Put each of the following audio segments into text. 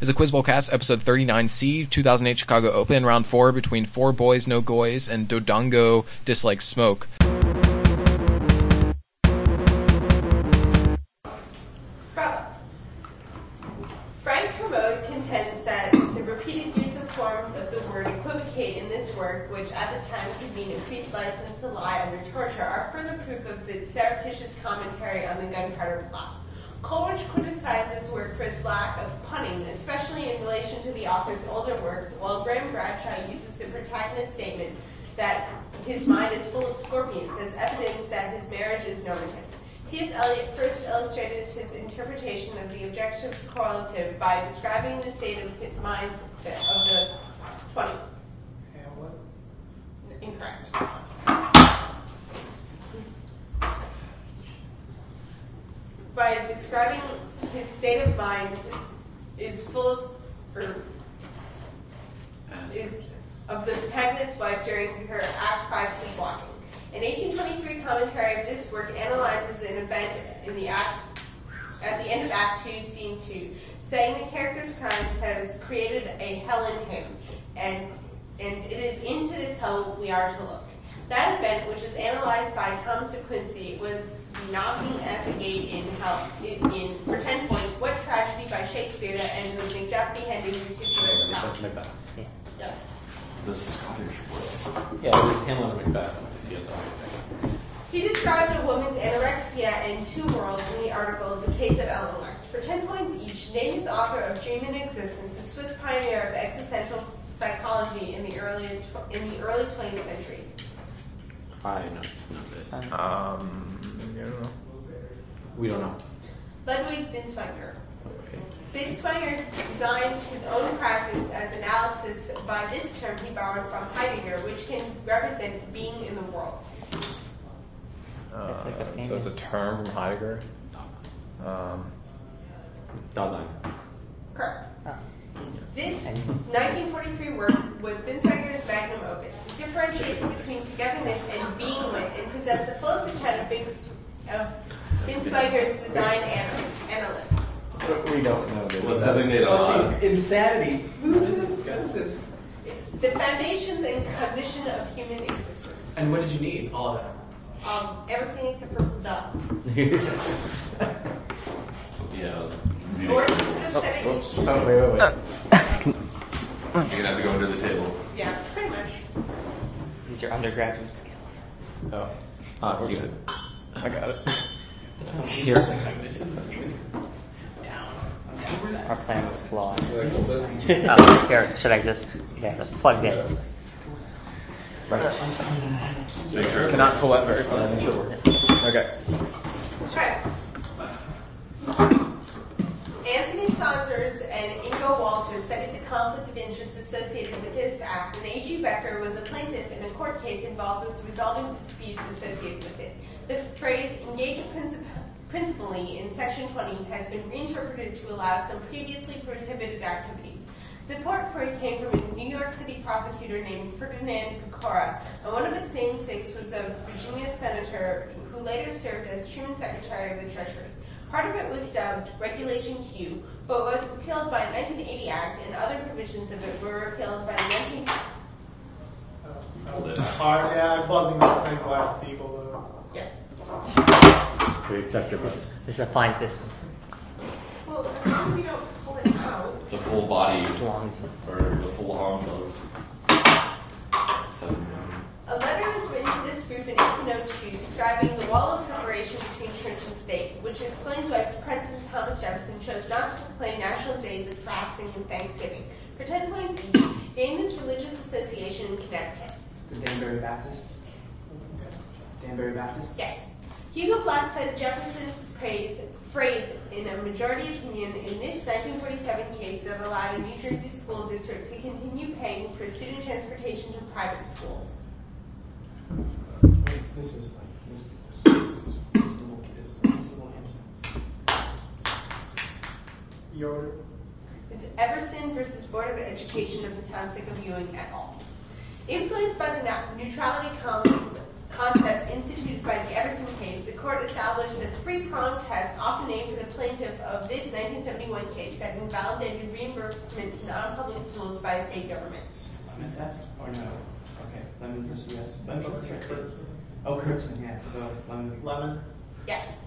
is a Quiz Bowl cast, episode 39C, 2008 Chicago Open, round four between Four Boys No Goys and Dodongo Dislikes Smoke. His marriage is normative. T.S. Eliot first illustrated his interpretation of the objective correlative by describing the state of mind of the 20. Hamlet. Incorrect. By describing his state of mind is full of, or is of the protagonist's wife during her Act 5 sleepwalking. An 1823 commentary of this work analyzes an event in the act at the end of Act 2, Scene 2, saying the character's crimes has created a hell in him, and and it is into this hell we are to look. That event, which is analyzed by Thomas de Quincey, was the knocking at the gate in hell. In, in for ten points, what tragedy by Shakespeare that ends with Macduff beheading the titular Scot? Macbeth. Yes. The Scottish word. Yeah, it was Hamlet and Macbeth. Yes, I He described a woman's anorexia and Two Worlds in the article The Case of Ellen West. For 10 points each, name his author of Dream in Existence, a Swiss pioneer of existential psychology in the early in the early 20th century. I know, know this. Um, I don't know. We don't know. Ludwig Binswanger. Okay. Binswanger designed his own practice as analysis by this term he borrowed from Heidegger, which can represent being in the world. Uh, That's like a so it's a term from Heidegger. Um, Dasein. Correct. Ah. This 1943 work was Binswanger's magnum opus. It differentiates between togetherness and being with and presents the fullest account of, Bins- of Binswanger's design an- analyst. We don't know this. Was designated odd. Okay, insanity. Who's this? What is this? The foundations and cognition of human existence. And what did you need? All of that. Um, everything except for the. Yeah. Or you could have said it. Oh, wait, wait, wait. You're gonna have to go under the table. Yeah, pretty much. These are undergraduate skills. oh, Ah, where's you it? I got it. Here. Our plan was flawed. oh, here, should I just? Okay, let's plug this. Right. Sure. Cannot pull that very far. Make sure. Okay. Alright. Anthony Saunders and Ingo Walters studied the conflict of interest associated with this act, and A.G. Becker was a plaintiff in a court case involved with resolving disputes associated with it. The phrase engage princip- principally in Section 20 has been reinterpreted to allow some previously prohibited activities. Support for it came from a New York City prosecutor named Ferdinand Pecora, and one of its namesakes was a Virginia senator who later served as Truman's Secretary of the Treasury. Part of it was dubbed Regulation Q, but was repealed by a 1980 Act, and other provisions of it were repealed by the 19... Uh, uh, Hard, yeah, I'm buzzing the same people. Though. Yeah. We accept your buzz. This is a fine system. Well, as long as you don't pull it out. It's a full body As long as or a full arm buzz. So, A letter was written to this group in 1802 describing the wall of separation between church and state, which explains why President Thomas Jefferson chose not to proclaim national days of fasting and Thanksgiving. For 10 points each, name this religious association in Connecticut. The Danbury Baptists. Danbury Baptists. Yes. Hugo Black cited Jefferson's phrase in a majority opinion in this 1947 case that allowed a New Jersey school district to continue paying for student transportation to private schools. This, this is a reasonable answer. Your It's Everson versus Board of Education of the Township of Ewing et al. Influenced by the neutrality concept instituted by the Everson case, the court established that the three-pronged test, often named for the plaintiff of this 1971 case, that invalidated reimbursement to non-public schools by a state government. Lemon test or no? Okay, lemon versus yes. Lemon, that's right. Oh, Kurtzman, yeah. So lemon. Lemon. Yes.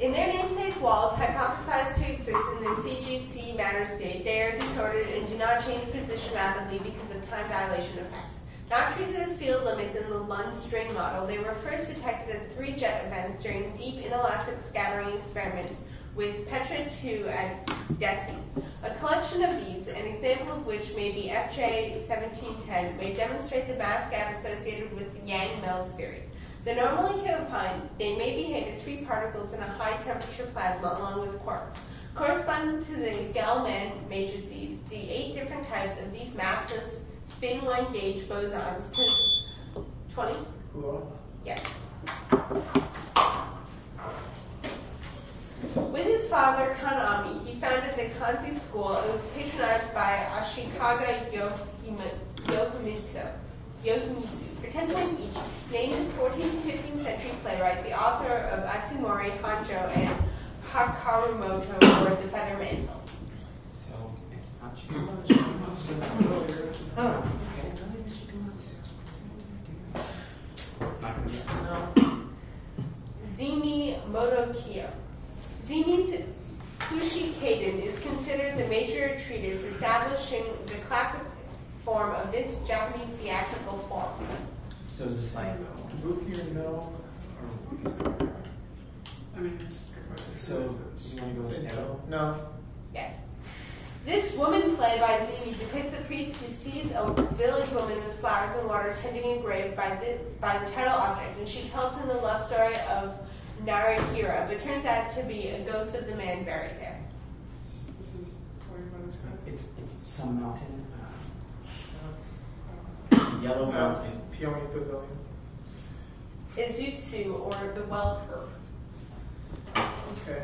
In their namesake walls, the CGC matter state, they are disordered and do not change position rapidly because of time dilation effects. Not treated as field limits in the Lund string model, they were first detected as three jet events during deep inelastic scattering experiments with Petra 2 at DESY. A collection of these, an example of which may be FJ 1710, may demonstrate the mass gap associated with Yang-Mills theory. The normally confined, they may behave as free particles in a high temperature plasma along with quarks. Corresponding to the Gell-Mann matrices, the eight different types of these massless spin one gauge bosons. pres- 20? Yes. With his father, Kanami, he founded the Kanze School. It was patronized by Ashikaga Yoshimitsu. Yoshimitsu. For 10 points each, named as 14th and 15th century playwright, the author of Atsumori, Hanjo, and Hakarumoto, or The Feather Mantle. So it's not Chikamatsu. Oh, oh, okay. Not gonna be. No. Zeami Motokiyo. Zeami's Fushi Kaden is considered the major treatise establishing the classic form of this Japanese theatrical form. So is this like Kabuki or no? Or I mean, it's so do you want to go with no? No. Yes. This woman play by Zeami depicts a priest who sees a village woman with flowers and water tending a grave by the, by the title object, and she tells him the love story of Narahira, but turns out to be a ghost of the man buried there. This is It's it's some mountain. Uh, yellow Mountain. Peony Pavilion. Izutsu, or the well curve. Okay.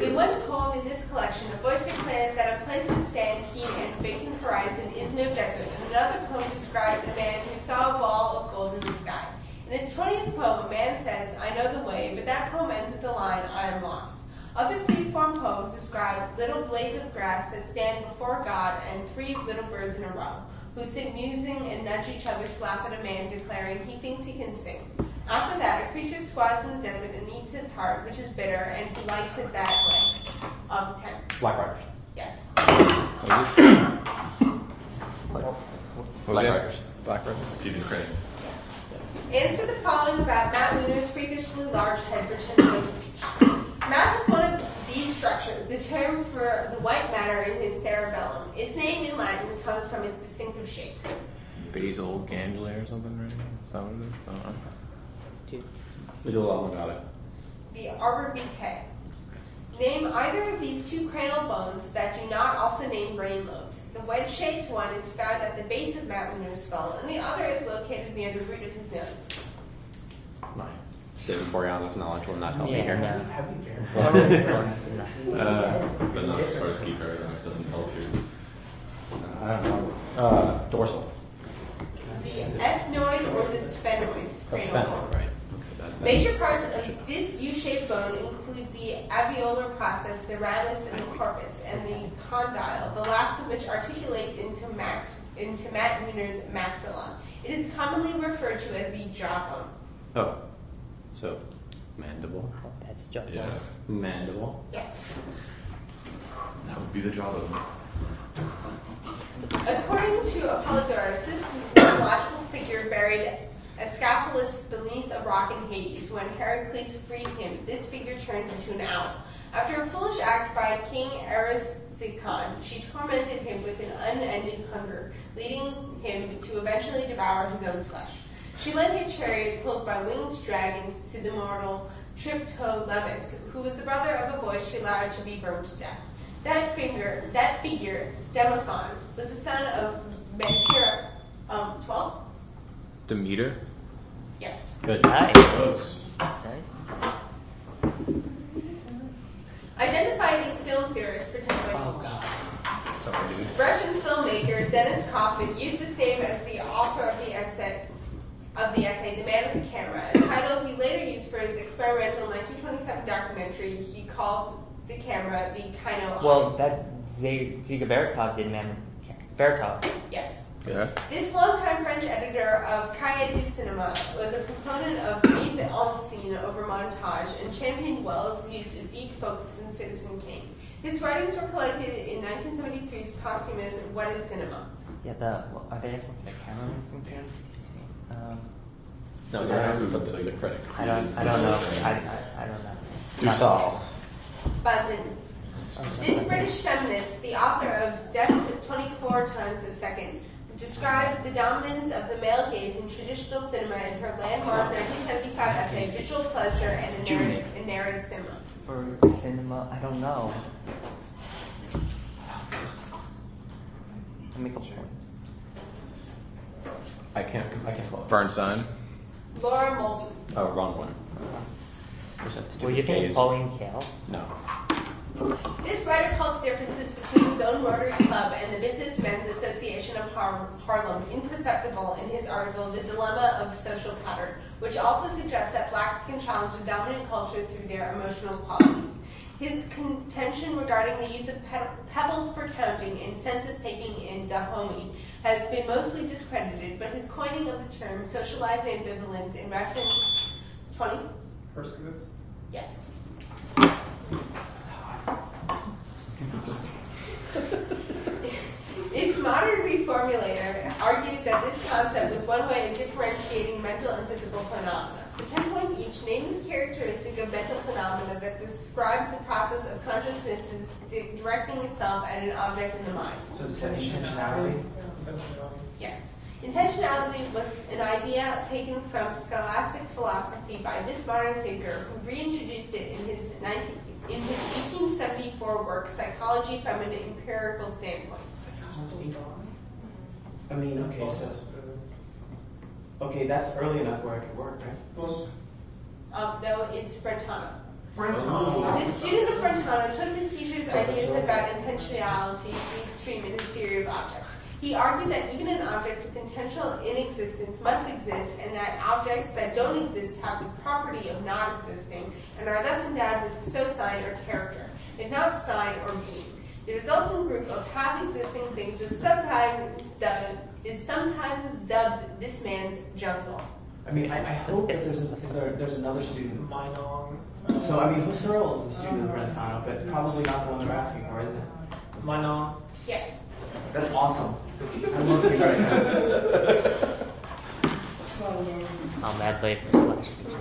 In one poem in this collection, a voice declares that a place with sand, heat, and vacant horizon is no desert. And another poem describes a man who saw a ball of gold in the sky. In its 20th poem, a man says, I know the way, but that poem ends with the line, I am lost. Other free-form poems describe little blades of grass that stand before God and three little birds in a row, who sit musing and nudge each other to laugh at a man declaring he thinks he can sing. After that, a creature squats in the desert and eats his heart, which is bitter, and he likes it that way. Um, 10. Black Riders. Yes. Black Riders. Black River. Stephen Crane. Answer the following about Matt Wiener's freakishly large head for 10 points each. Matt has one of these structures, the term for the white matter in his cerebellum. Its name in Latin comes from its distinctive shape. basal ganglia or something, right? Is that what it is? I don't. We do a lot more about it. The arbor vitae. Name either of these two cranial bones that do not also name brain lobes. The wedge-shaped one is found at the base of Matt Wiener's skull, and the other is located near the root of his nose. Right. David Boreanaz's knowledge will not help me Yeah, here. no. Heavy bear. Uh, but not Tversky paradox doesn't help you. I don't know. Uh, dorsal. The ethmoid or the sphenoid The cranial sphenoid, bones. right. That- Major parts of this U-shaped bone include the alveolar process, the ramus and the corpus, and the condyle, the last of which articulates into max into Matt Wiener's maxilla. It is commonly referred to as the jawbone. Oh. So, mandible. That's a joke. Yeah, Mandible. Yes. that would be the job of According to Apollodorus, this mythological figure buried Ascalaphus beneath a rock in Hades. When Heracles freed him, this figure turned into an owl. After a foolish act by King Aristophon, she tormented him with an unending hunger, leading him to eventually devour his own flesh. She led her chariot pulled by winged dragons to the mortal Triptolemus, who was the brother of a boy she allowed to be burned to death. That figure, that figure, Demophon, was the son of Metanira. Um, twelve? Demeter? Yes. Good. Nice. Nice. Identify these film theorists for ten points Oh god. Sorry, dude. Russian filmmaker Denis Kaufman used this name as the author of the essay, of the essay "The Man with the Camera," a title he later used for his experimental 1927 documentary he called "The Camera: The Kino." Well, that's Z- Dziga Vertov did Man Vertov. yes. Yeah. This longtime French editor of Cahiers du Cinema was a proponent of mise en scene over montage and championed Welles' use of deep focus in Citizen Kane. His writings were collected in 1973's posthumous What is Cinema? Yeah, the well, are they asking for the cameraman from June? Um, No, you're asking for the, the critic. I don't. I don't know. I, I, I don't know. Dussault. Bazin. This British feminist, the author of Death 24 Times a Second, described the dominance of the male gaze in traditional cinema in her landmark 1975 essay, Visual Pleasure and a Narrative, a narrative Cinema. For cinema, I don't know. Let me go. I can't. I can't call it. Bernstein. Laura Mulvey. Oh, wrong one. Where's that Were stupid you thinking gaze? Pauline Kael? No. This writer called the differences between his own Rotary Club and the Businessmen's Association of Har- Harlem imperceptible in his article The Dilemma of Social Pattern, which also suggests that blacks can challenge the dominant culture through their emotional qualities. His contention regarding the use of pe- pebbles for counting in census taking in Dahomey has been mostly discredited, but his coining of the term socialized ambivalence in reference 20? First goods. Yes. Its modern reformulator argued that this concept was one way of differentiating mental and physical phenomena. For 10 points each, name this characteristic of mental phenomena that describes the process of consciousness di- directing itself at an object in the mind. So it's intentionality. Yes. Intentionality was an idea taken from scholastic philosophy by this modern thinker who reintroduced it in his 19, in his 1874 work Psychology from an Empirical Standpoint. I mean, okay, so okay, that's early enough where I could work, right? Um, no, it's Brentano. Brentano. The student of Brentano took the teacher's ideas about intentionality to the extreme in his theory of objects. He argued that even an object with intentional inexistence must exist, and that objects that don't exist have the property of not existing, and are thus endowed with Sosein or character, if not sign or being. The resulting group of half-existing things is sometimes dubbed, is sometimes dubbed this man's jungle. I mean, I, I hope that there's, a, there, there's another student. Meinong. So, I mean, Husserl is a uh, student of Brentano, but probably not the one we're asking for, isn't it? Meinong. Yes. That's awesome. I love things right now. Oh, Mad Late for Slash Fiction.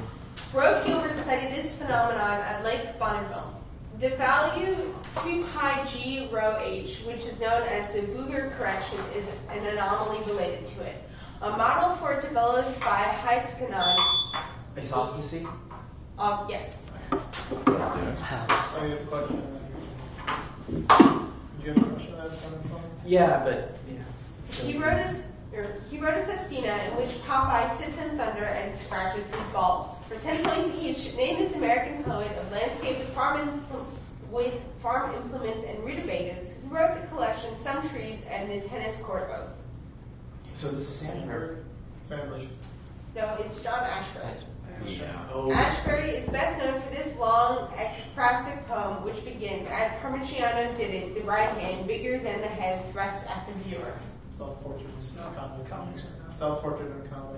Brooke Gilbert studied this phenomenon at Lake Bonneville. The value 2 pi g rho h, which is known as the Bouguer correction, is an anomaly related to it. A model for it developed by Heiskanen. Isostasy? Uh, yes. I have a question. Do you have a question that's coming from? Yeah, but, yeah. He wrote a, or he wrote a sestina in which Popeye sits in thunder and scratches his balls. For 10 points each, name this American poet of landscape with farm, impl- with farm implements and rutabagas who wrote the collection Some Trees and the Tennis Court Oath. So this is Sandberg. Sandwich. No, it's John Ashbery. Ashbery is best known for this long ekphrastic poem which begins, At Parmigianino did it, the right hand, bigger than the head, thrust at the viewer. Self-portrait of Conway Comics. Self-portrait of Conway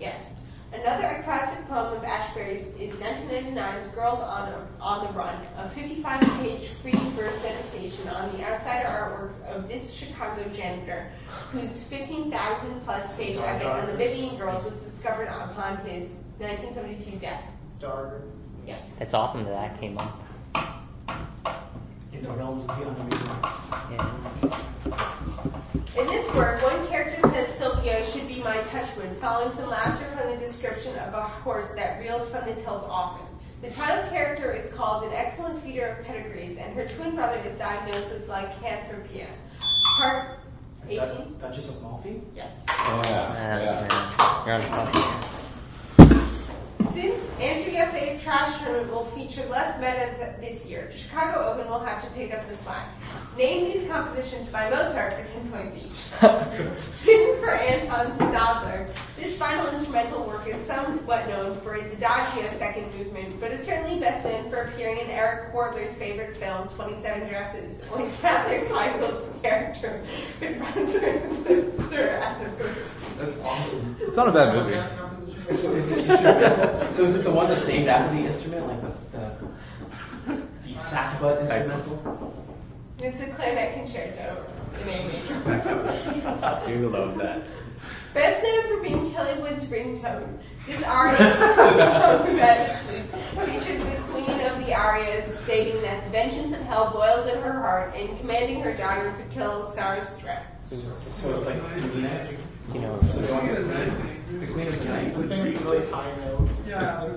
Yes. Another ekphrastic poem of Ashbery's is 1999's Girls on, on the Run, a 55-page free verse meditation on the outsider artworks of this Chicago janitor, whose 15,000-plus page epic on the Vivian Girls was discovered upon his 1972 death. Darger. Yes. It's awesome that that came up. In the realms of beyond the reasonable. Yeah. In this work, one character says Silvio should be my touchwood, following some laughter from the description of a horse that reels from the tilt often. The title character is called an excellent feeder of pedigrees, and her twin brother is diagnosed with lycanthropia. Part 18? Duchess of Malfi? Yes. Oh, Yeah. Uh, yeah. yeah. You're on the phone. Since Andrea Faye's Trash Tournament will feature less meta th- this year. Chicago Open will have to pick up the slack. Name these compositions by Mozart for 10 points each. Oh, Written for Anton Stadler, this final instrumental work is somewhat known for its adagio second movement, but is certainly best known for appearing in Eric Wardler's favorite film, 27 Dresses, when Katherine Heigl's character confronts her sister at the first. That's awesome. It's not a bad movie. So is it instrumental? So is it the one that's named after the instrument, like the the, the sackbut instrumental? It's a clarinet concerto in A major. do love that. Best known for being Kelly Wood's ringtone, this aria alphabetically features the queen of the arias stating that the vengeance of hell boils in her heart and commanding her daughter to kill Sarastro. So it's like the magic. You know, So the one that queen of the. The thing with the really high note. Yeah.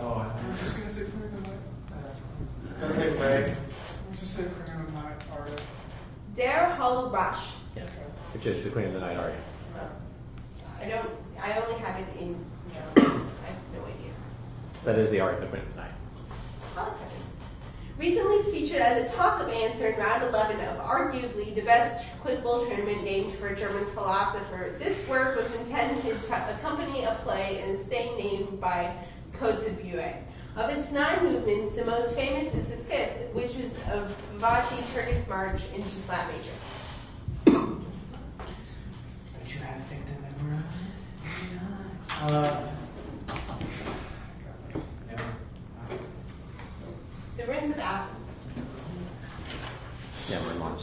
Oh, I'm just gonna say Queen of the Night. Okay, May. I'll just say Queen of the Night aria. Der Hölle Rache. Yeah. Which is the Queen of the Night aria. Oh. I don't, I only have it in, no, I have no idea. That is the aria of the Queen of the Night. I'll accept it. Recently featured as a toss-up answer in round 11 of arguably the best quiz bowl tournament named for a German philosopher, this work was intended to accompany a play in the same name by Kotzebue. Of its nine movements, the most famous is the fifth, which is of Vivaldi Turkish March in B flat major. Don't you have victim memorized? Uh, no. The Ruins of Athens.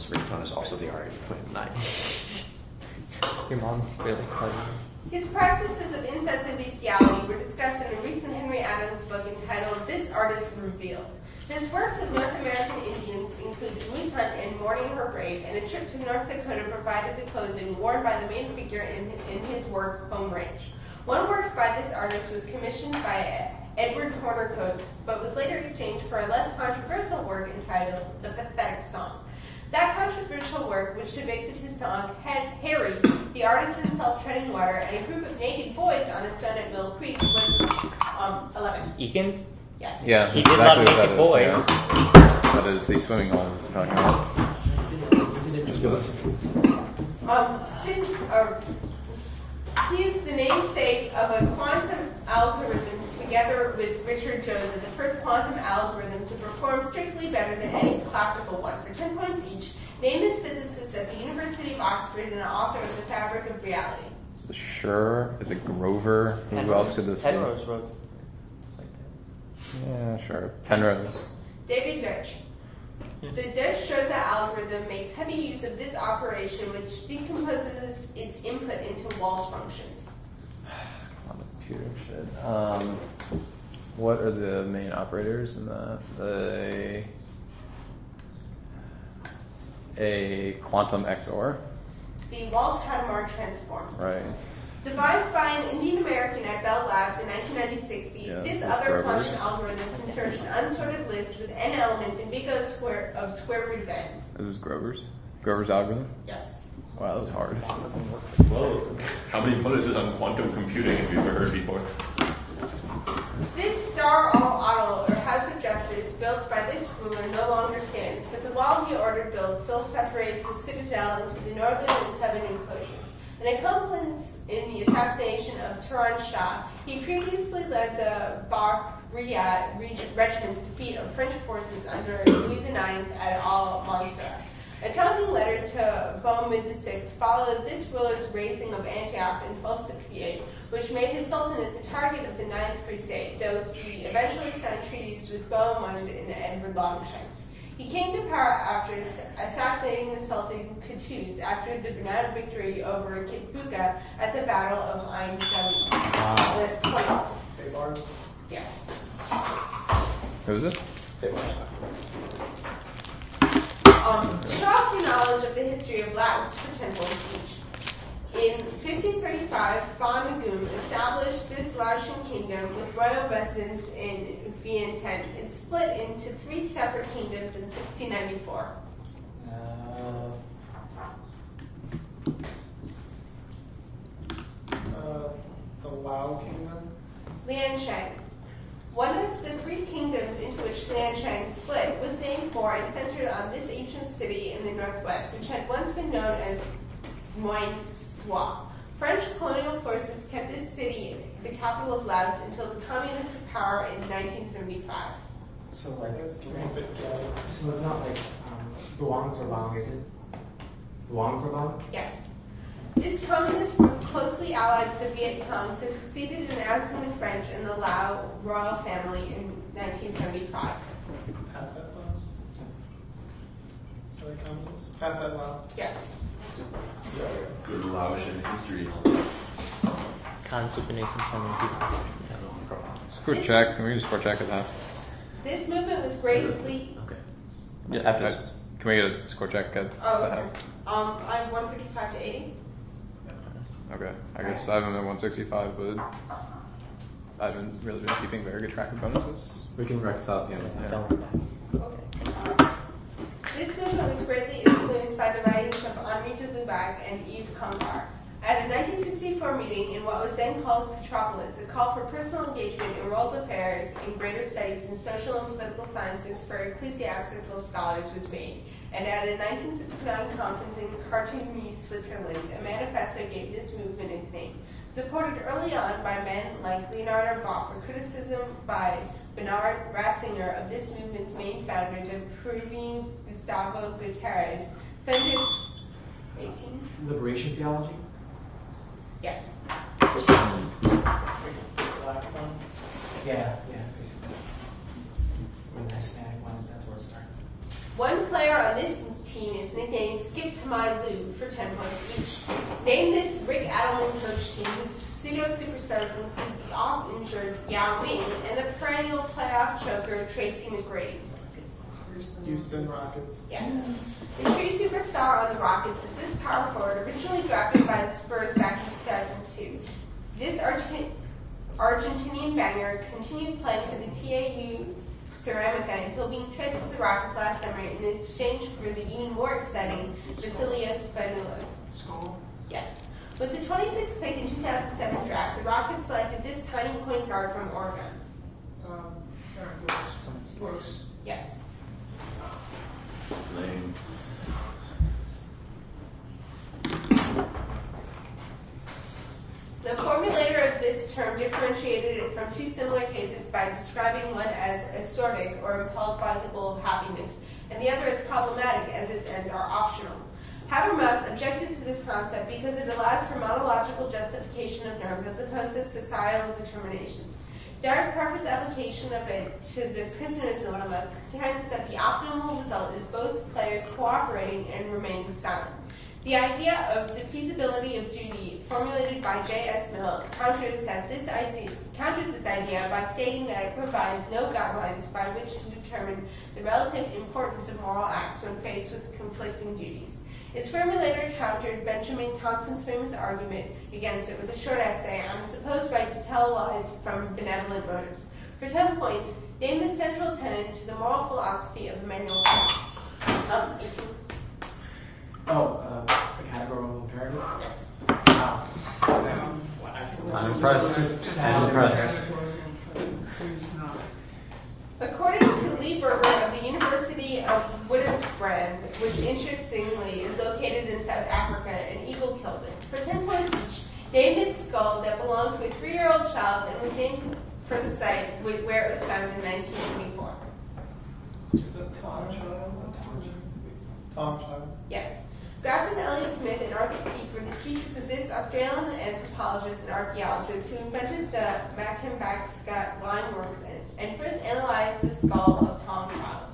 Yeah, mom's ringtone is also the aria of the Queen of the Night. your mom's really clever. His practices of incest and bestiality were discussed in a recent Henry Adams book entitled This Artist Revealed. His works of North American Indians include The Moose Hunt and Mourning Her Brave, and a trip to North Dakota provided the clothing worn by the main figure in, in his work, Home Range. One work by this artist was commissioned by Edward Horner Coates, but was later exchanged for a less controversial work entitled The Pathetic Song. That controversial work, which depicted his dog, had Harry, the artist himself treading water, and a group of naked boys on a stone at Mill Creek, was um, 11. Eakins? Yes. Yeah, He did love exactly what naked that is. boys. Yeah. That is the swimming hole we're talking about. Um, Sid, uh, he is the namesake of a quantum algorithm together with Richard Jozsa, the first quantum algorithm to perform strictly better than any classical one. For 10 points each, name this physicist at the University of Oxford and an author of The Fabric of Reality. Sure. Is it Grover? Who else could this be? Penrose wrote like that. Yeah, sure. Penrose. David Deutsch. The Deutsch-Jozsa algorithm makes heavy use of this operation, which decomposes its input into Walsh functions. Computer shit. Um, what are the main operators in that? The a quantum XOR, The Walsh-Hadamard transform. right? Devised by an Indian American at Bell Labs in 1996, the, Yeah, this that's other Grover's. quantum algorithm can search an unsorted list with n elements in big O square of square root of n. This is Grover's. Grover's algorithm. Yes. Wow, that was hard. Whoa. How many bonuses on quantum computing have you ever heard before? This Star All Auto, or House of Justice, built by this ruler, no longer stands, but the wall he ordered built still separates the citadel into the northern and southern enclosures. An accomplice in the assassination of Turan Shah, he previously led the Bahriya reg- regiment's defeat of French forces under Louis IX at Al Mansura. A taunting letter to Bohemond VI followed this ruler's raising of Antioch in 1268, which made his sultanate the target of the Ninth Crusade, though he eventually signed treaties with Bohemond and Edward Longshanks. He came to power after assassinating the Sultan Qutuz after the renowned victory over Kitbuka at the Battle of Ain Jalut. Wow. 20 Yes. Who is it? Um, show off your knowledge of the history of Laos for 10 points each. In 1535, Fa Ngum established this Laotian kingdom with royal residence in Vientiane. It split into three separate kingdoms in 1694. Uh, Uh, the Lao Kingdom. Lan Xang. One of the three kingdoms into which Lan Xang split was named for and centered on this ancient city in the northwest, which had once been known as Moinsua. French colonial forces kept this city the capital of Laos until the communists took power in 1975. So like, so it's not like um, Luang Prabang, is it? Luang Prabang? Yes. This communist group closely allied with the Viet Cong succeeded in ousting the French and the Lao royal family in 1975. Pathet Lao? Are they communists? Pathet Lao? Yes. Good Laotian history. Khan Supination Family people. Score check. Can we just score check at half? This movement was greatly. Okay. Yeah. After this- Can we get a score check at Oh, okay. half? Um, I have 155 to 80. Okay. I guess I have him at 165, but I haven't really been keeping very good track of bonuses. We can reconcile at the end of Yeah. this. Okay. This movement was greatly influenced by the writings of Henri de Lubac and Yves Congar. At a 1964 meeting in what was then called Petropolis, a call for personal engagement in world affairs and greater studies in social and political sciences for ecclesiastical scholars was made. And at a 1969 conference in Cartigny, Switzerland, a manifesto gave this movement its name. Supported early on by men like Leonardo Boff, a criticism by Bernard Ratzinger of this movement's main founder, the Peruvian Gustavo Gutierrez, centered 18? Liberation theology? Yes. Black one? Yeah, yeah, basically. Or the Hispanic one, that's where it started. One player on this team is nicknamed Skip to My Lou for 10 points each. Name this Rick Adelman coach team whose pseudo superstars include the off-injured Yao Ming and the perennial playoff choker Tracy McGrady. Houston Rockets. Yes. The true superstar on the Rockets is this power forward, originally drafted by the Spurs back in 2002. This Argent- Argentinian banger continued playing for the TAU Ceramica until being traded to the Rockets last summer in exchange for the even more exciting Vasilios Spanoulis. School? Yes. With the 26th pick in 2007 draft, the Rockets selected this tiny point guard from Oregon. Um, Aaron Brooks. Brooks. Yes. Lame. The formulator of this term differentiated it from two similar cases by describing one as assertoric or impelled by the goal of happiness, and the other as problematic as its ends are optional. Habermas objected to this concept because it allows for monological justification of norms as opposed to societal determinations. Derek Parfit's application of it to the prisoner's dilemma contends that the optimal result is both players cooperating and remaining silent. The idea of defeasibility of duty, formulated by J.S. Mill, counters that this idea counters this idea by stating that it provides no guidelines by which to determine the relative importance of moral acts when faced with conflicting duties. Its formulator countered Benjamin Thompson's famous argument against it with a short essay on a supposed right to tell lies from benevolent motives. For 10 points, name the central tenet to the moral philosophy of Immanuel Kant. Um, 18. Oh, uh, the categorical imperative? Yes. Wow. Um, what, I think I'm just- impressed. Just, just I'm impressed. Who's not? According to Lee Berger of the University of Witwatersrand, which interestingly is located in South Africa, an eagle killed it. For 10 points each, name this skull that belonged to a three-year-old child and was named for the site where it was found in 1924. Is that Taung Child? Taung Child. Yes. Grafton Elliott Smith and Arthur Peake were the teachers of this Australian anthropologist and archaeologist who invented the Makapansgat line works and, and first analyzed the skull of Taung Child.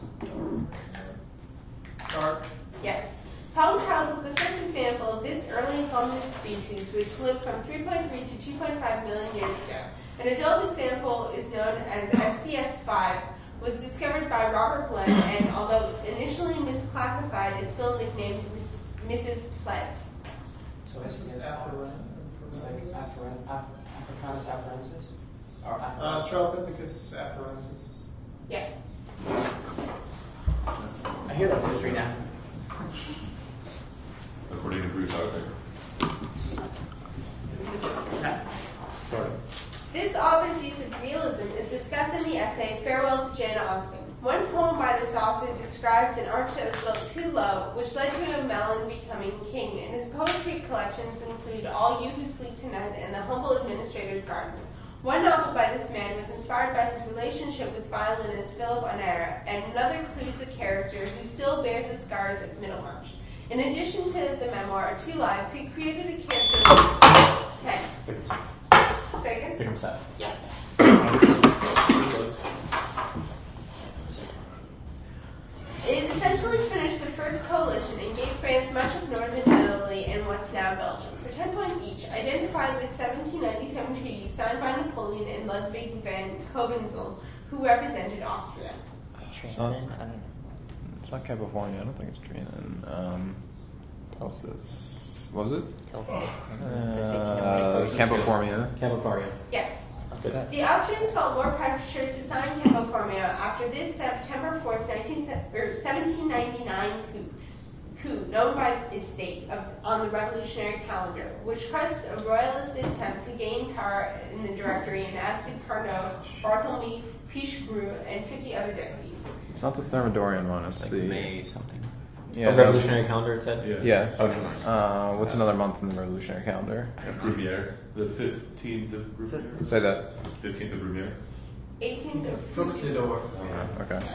Dart. Yes. Taung Child was the first example of this early hominid species which lived from 3.3 to 2.5 million years ago. An adult example is known as STS-5, was discovered by Robert Glenn and although initially misclassified is still nicknamed Mrs. Ples. So This this is is Afro. It's like Afro- Af- Africanus afarensis? Or Uh, Africanus? Australopithecus afarensis. Yes. I hear that's history now. According to Bruce Arthur. Yeah. Sort of. This author's use of realism is discussed in the essay Farewell to Jane Austen. One poem by this author describes an arch that was built too low, which led to a melon becoming king, and his poetry collections include All You Who Sleep Tonight and The Humble Administrator's Garden. One novel by this man was inspired by his relationship with violinist Philip Honoré, and another includes a character who still bears the scars of Middlemarch. In addition to the memoir Two Lives, he created a character ten. Second? Vikram Seth. Yes. It essentially finished the first coalition and gave France much of northern Italy and what's now Belgium. For 10 points each, identify the 1797 treaty signed by Napoleon and Ludwig van Cobenzl, who represented Austria. Trianon? I don't know. It's not California. I don't think it's Trianon. Um, Telsis. What was it? Tulsi. Uh, Campoformio. California. Yes. Good. The Austrians felt more pressure to sign Campoformio after this September 4th, 19, or 1799 coup, coup, known by its date of, on the revolutionary calendar, which crushed a royalist attempt to gain power in the Directory and ousted Carnot, Barthélemy, Pichegru, and 50 other deputies. It's not the Thermidorian one. It's Like the May something. Yeah. oh, revolutionary calendar, it said? Yeah. Yeah. Never mind. Uh, what's another month in the revolutionary calendar? And Brumaire, the 15th of Brumaire. Say that. 15th of Brumaire. 18th of Fructidor. Okay.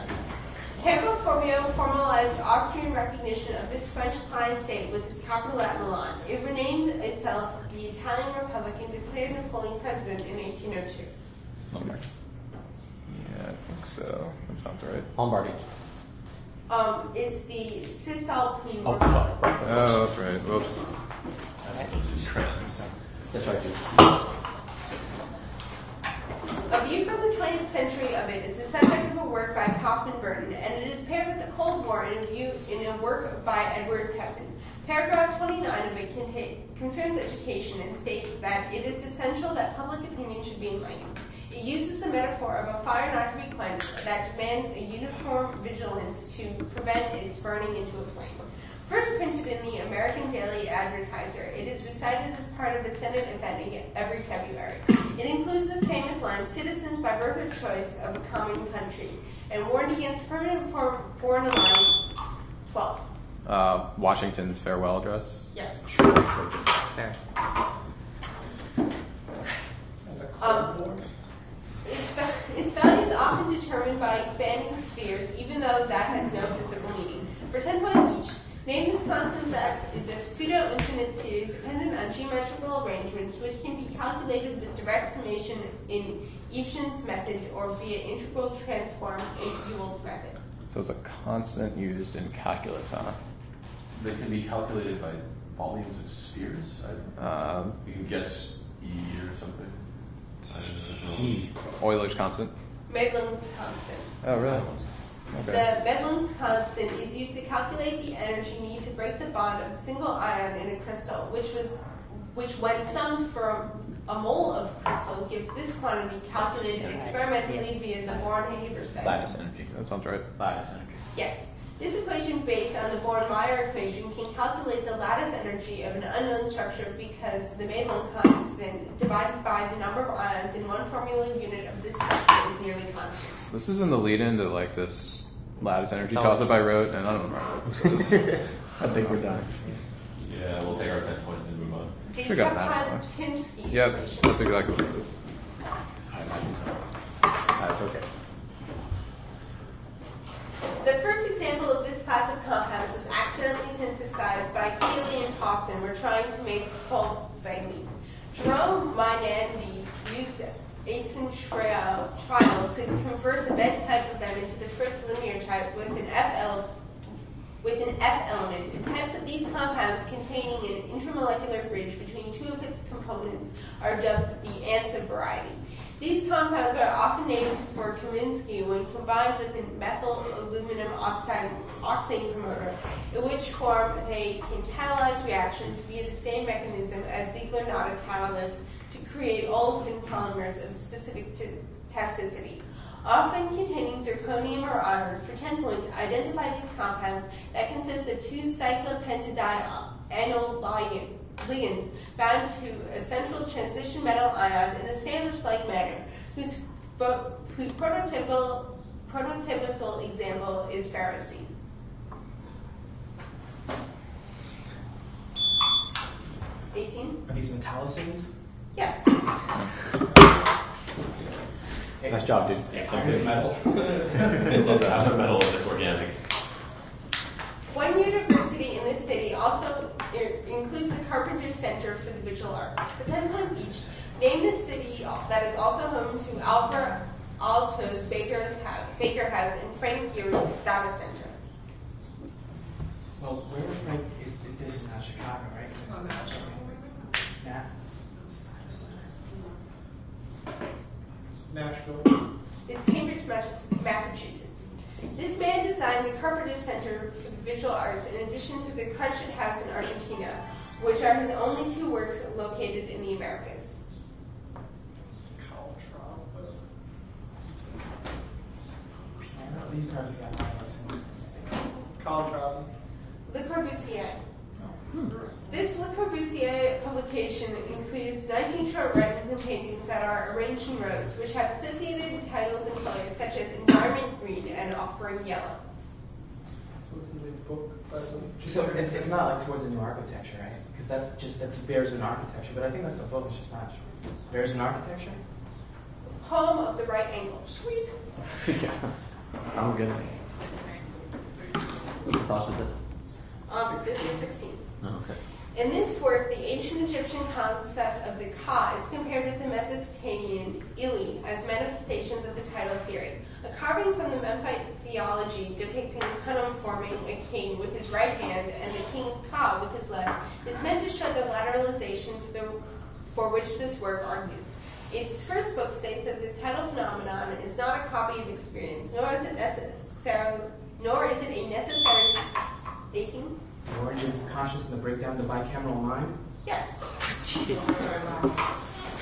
Campoformio formalized Austrian recognition of this French client state with its capital at Milan. It renamed itself the Italian Republic and declared Napoleon president in 1802. Lombard. Yeah, I think so. That sounds right. Lombardy. Um, it's the Cisalpine Oh, Republic. fuck. right. Oh, that's right. Whoops. That's right, dude. A view from the 20th century of it is the subject of a work by Kaufman Burton, and it is paired with the Cold War in a, view, in a work by Edward Pessin. Paragraph 29 of it contain, concerns education and states that it is essential that public opinion should be enlightened. It uses the metaphor of a fire not to be quenched that demands a uniform vigilance to prevent its burning into a flame. First printed in the American Daily Advertiser, it is recited as part of a Senate event every February. It includes the famous line, Citizens by birth or choice of a common country, and warned against permanent for- foreign alliance. 12. Uh, Washington's farewell address. Yes. Fair. Um, its, its value is often determined by expanding spheres, even though that has no physical meaning. For 10 points each, name this constant that is a pseudo-infinite series dependent on geometrical arrangements which can be calculated with direct summation in Evjen's method or via integral transforms in Ewald's method. So it's a constant used in calculus, huh? They can be calculated by volumes of spheres. I, Um, you can guess E or something. I don't know. E. Euler's constant. Madelung's constant. Oh, really? The Okay. Madelung's constant is used to calculate the energy needed to break the bond of a single ion in a crystal, which was which when summed for a mole of crystal gives this quantity calculated experimentally via the Born-Haber cycle. Lattice energy. That sounds right. Lattice energy. Yes. This equation based on the Born-Mayer equation can calculate the lattice energy of an unknown structure because the Maitland constant divided by the number of ions in one formula unit of this structure is nearly constant. This is in the lead into like this lattice energy Sounds- concept I wrote, and I don't remember what this is. I think we're done. Yeah, we'll take our 10 points and move on. The Should've got that one. Kropotkin yep, equation. that's exactly what it is. I imagine so. That's okay. The first example of this class of compounds was accidentally synthesized by Kealy and Pauson were trying to make fulvalene. Jerome Mynandy used trial to convert the bed type of them into the first linear type with an F element and types of these compounds containing an intramolecular bridge between two of its components are dubbed the ANSA variety. These compounds are often named for Kaminsky when combined with a methyl aluminum oxide oxane promoter, in which form they can catalyze reactions via the same mechanism as Ziegler-Natta catalysts create olefin polymers of specific t- tasticity. Often containing zirconium or iron, for 10 points, identify these compounds that consist of two cyclopentadienyl ligands bound to a central transition metal ion in a sandwich-like manner, whose, whose prototypical, prototypical example is ferrocene. Eighteen. Are these metallocenes? Yes. Nice job, dude. It's something metal. That's a metal if it's organic. One university in this city also includes the Carpenter Center for the Visual Arts. For 10 points each, name the city that is also home to Alvar Aalto's Baker's House, Baker House and Frank Gehry's Stata Center. Well, where was Frank? Is this is not Chicago, right? Not Nashville. Nashville. It's Cambridge, Massachusetts. This man designed the Carpenter Center for the Visual Arts in addition to the Curutchet House in Argentina, which are his only two works located in the Americas. These probably got my. Caltrop. Oh. Le Corbusier. Hmm. This Le Corbusier publication includes 19 short writings and paintings that are arranged in rows, which have associated titles and colors such as Environment Green and Offering Yellow. This is a book by the. So it's, it's not like towards a new architecture, right? Because that's just that's Bears architecture, but I think that's a book. It's just not Bears architecture. Poem of the Right Angle. Sweet. yeah. I'm good. What thoughts was this? Um, this is 16. Oh, okay. In this work, the ancient Egyptian concept of the ka is compared with the Mesopotamian ili as manifestations of the title theory. A carving from the Memphite theology depicting Khnum forming a king with his right hand and the king's ka with his left is meant to show the lateralization for, the, for which this work argues. Its first book states that the title phenomenon is not a copy of experience, nor is it necessarily, nor is it a necessary 18. The origins of conscious and the breakdown of the bicameral mind. Yes, How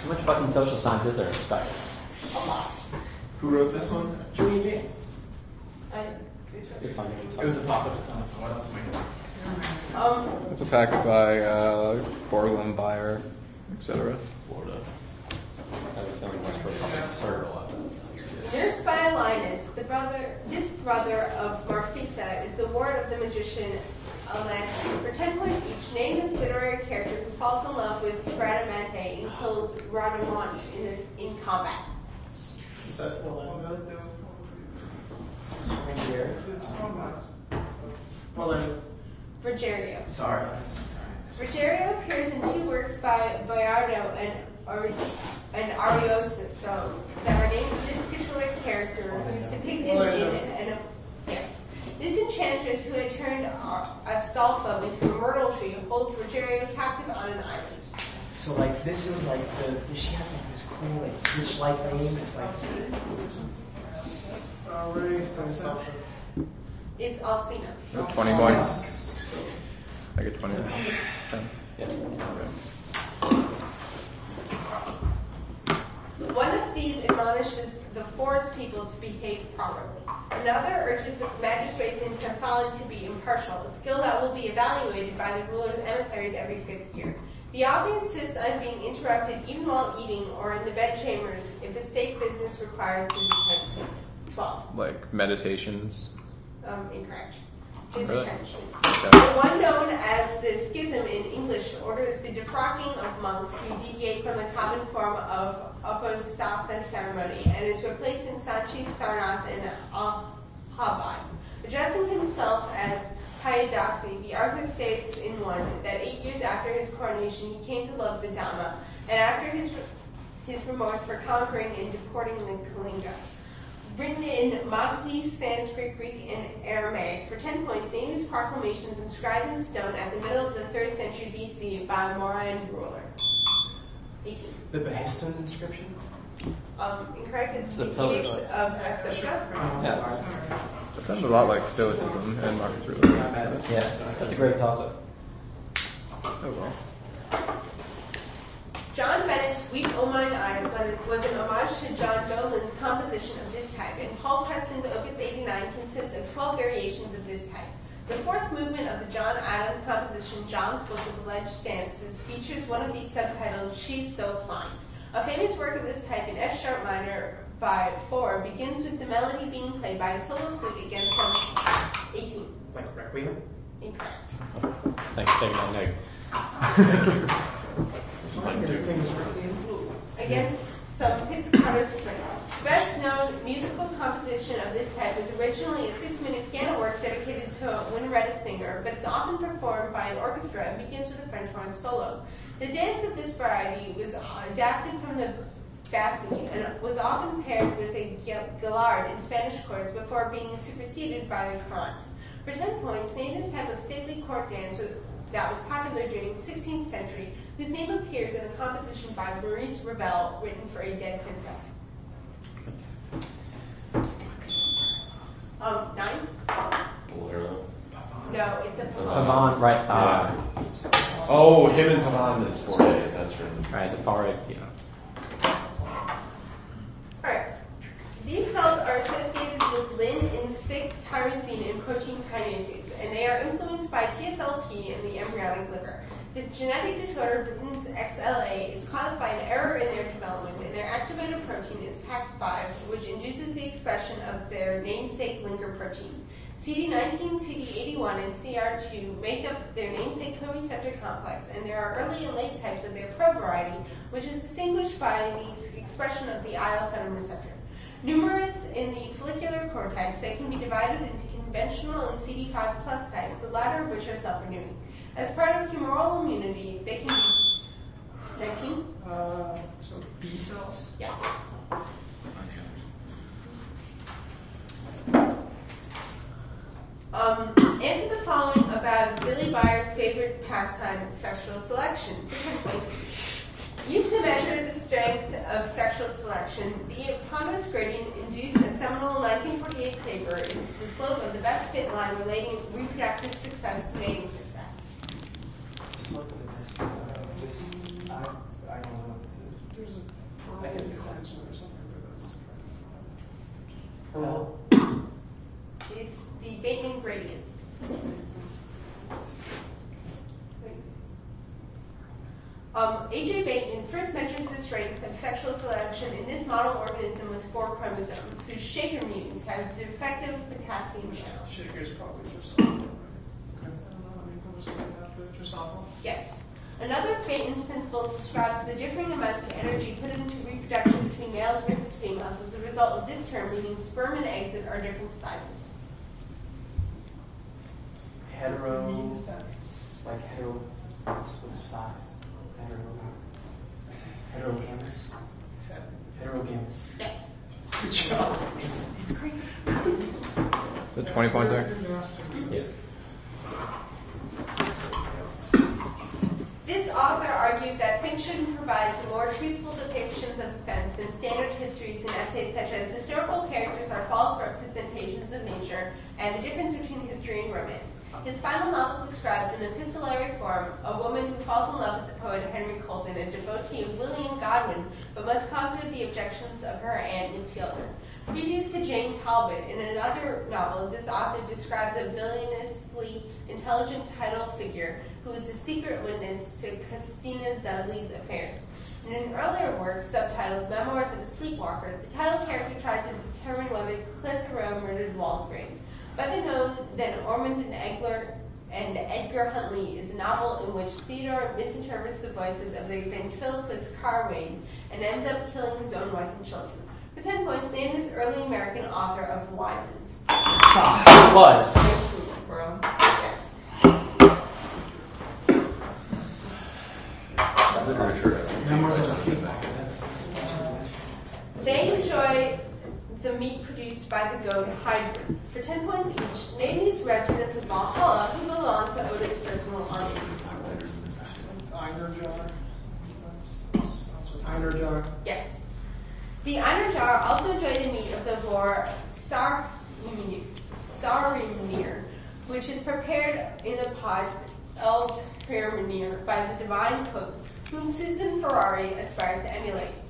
much fucking social science is there in this guy? a lot. Who wrote this one? Julian Jaynes. I, it's It's fine. It was a toss-up. What else am I Um, It's a packet by uh, Borglum, Bayer, etc. Florida. I have a feeling Westbrook probably absurd a by Linus, the brother, this brother of Marfisa is the ward of the magician Atlante. For ten points each, name this literary character who falls in love with Bradamante and kills Rodomonte in this in combat. Is that Orlando? It's, it's from uh, Orlando. Sorry. Rogerio appears in two works by Boiardo and Aris- and Ariosto that are named for this titular character who's depicted in Orlando. an, yes. This enchantress who had turned Ar- Astolfo into a myrtle tree holds Rogerio captive on an island. So like this is like the she has like this cool like switch-like name. It's like Ray It's Alcina. That's 20 points. I get 20. 10. Yeah. One of these admonishes the forest people to behave properly. Another urges magistrates in Thessaloniki to be impartial, a skill that will be evaluated by the ruler's emissaries every fifth year. The Diaby insists on being interrupted even while eating or in the bedchambers if a state business requires his attention. 12. Like meditations. Um, incorrect. His Really? attention. Okay. The one known as the schism in English orders the defrocking of monks who deviate from the common form of Uposatha ceremony and is replaced in Sanchi Sarnath and Habad. Addressing himself as Piyadasi, the author states in one that eight years after his coronation he came to love the Dhamma, and after his, his remorse for conquering and deporting the Kalinga. Written in Magadhi, Sanskrit, Greek, and Aramaic. For 10 points, name his proclamations inscribed in stone at the middle of the 3rd century BC by a Mauryan ruler. 18. the Behistun inscription. Um, incorrect, it's The the pillar, Edicts of Ashoka. Oh, Yeah. sorry. It sounds a lot like Stoicism and Marcus Aurelius. Yeah. That's a great toss-up. Oh well. John Bennett's Weep O Mine Eyes was- was an homage to John Dowland's composition of this type, and Paul Creston's Opus 89 consists of 12 variations of this type. The fourth movement of the John Adams composition, John's Book of Alleged Dances, features one of these subtitled, She's So Fine. A famous work of this type in F sharp minor by Fauré begins with the melody being played by a solo flute against some 18. Like Requiem? Incorrect. Thanks for taking that note. Famous you. against some pizzicato strings. Best known musical composition of this type was originally a six minute piano work dedicated to Winnaretta Singer, but is often performed by an orchestra and begins with a French horn solo. The dance of this variety was adapted from the Bassini and was often paired with a gaillard in Spanish chords before being superseded by the courante. For 10 points, name this type of stately court dance that was popular during the 16th century, whose name appears in a composition by Maurice Ravel written for a dead princess. Um, nine? No, it's a poem. Pavon, right? Uh, Oh, him and Pavan is 4A, that's right. right, the far right, yeah. Alright. These cells are associated with Lyn and Syk tyrosine and protein kinases, and they are influenced by TSLP in the embryonic liver. The genetic disorder Bruton's XLA is caused by an error in their development, and their activated protein is PAX5, which induces the expression of their namesake linker protein. CD19, CD81, and CR2 make up their namesake co-receptor complex, and there are early and late types of their pro variety, which is distinguished by the expression of the IL-7 receptor. Numerous in the follicular cortex, they can be divided into conventional and CD5 plus types, the latter of which are self-renewing. As part of humoral immunity, they can be 19? Uh, so B cells? Yes. Um, answer the following about Billy Byers' favorite pastime, sexual selection. For 10 points. Used to measure the strength of sexual selection, the eponymous gradient induced a seminal 1948 paper is the slope of the best fit line relating reproductive success to mating success. Slope of existing. Uh, just, I, I don't know what this There's a pearl I can do that. equation or something for this. is. It's the Bateman gradient. Um, A.J. Bateman first measured the strength of sexual selection in this model organism with four chromosomes, whose Shaker mutants have defective potassium channels. Shaker's probably just. I don't know. I mean, what was it about the Drosophila? Yes. Another of Bateman's principles describes the differing amounts of energy put into reproduction between males versus females as a result of this term, meaning sperm and eggs that are different sizes. Hetero. Means that. It's like hetero. What's, what's size? Hetero. Heterogamous. Heterogamous. Yes. Good job. It's, it's great. The 20 points there? Good masterpiece. This author argued that fiction provides more truthful depictions of events than standard histories and essays such as historical characters are false representations of nature and the difference between history and romance. His final novel describes in epistolary form a woman who falls in love with the poet Henry Colden, a devotee of William Godwin, but must conquer the objections of her aunt, Miss Fielder. Previous to Jane Talbot, in another novel, this author describes a villainously intelligent title figure who is a secret witness to Christina Dudley's affairs. In an earlier work, subtitled Memoirs of a Sleepwalker, the title character tries to determine whether Clithero murdered Waldegrave. Better known than Ormond and Egler and Edgar Huntly is a novel in which Theodore misinterprets the voices of the ventriloquist Carwin and ends up killing his own wife and children. For 10 points, name this early American author of Wieland. It was. Yes. I'm Enjoy the meat produced by the goat Heidrun. For 10 points each, name these residents of Valhalla who belong to Odin's personal army. Einherjar. Sounds with Einherjar. Yes. The Einar also enjoy the meat of the boar Saehrimnir, which is prepared in the pot El Perimnir by the divine cook, whom Susan Ferrari aspires to emulate.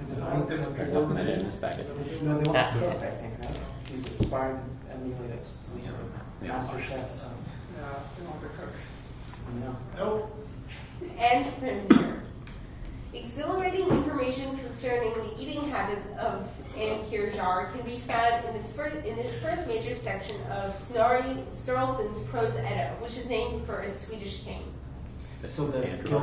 And then I Got nothing in this packet. No, they want Yeah. to cook, I think. right? He's inspired to emulate it. We have a master chef. So. Yeah, they want to cook. No. Nope. And familiar. Exhilarating information concerning the eating habits of Einherjar can be found in the first, in this first major section of Snorri Sturluson's Prose Edda, which is named for a Swedish king. So the Andrew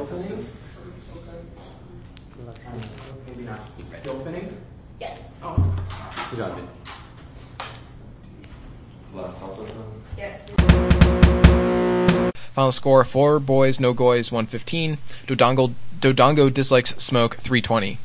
Gylfaginning? references. Maybe not. Gylfaginning? Yes. Oh. You got it. Last also. Yes. Final score: four boys, no goys, 115. Dodongo Dodongo dislikes smoke, 320.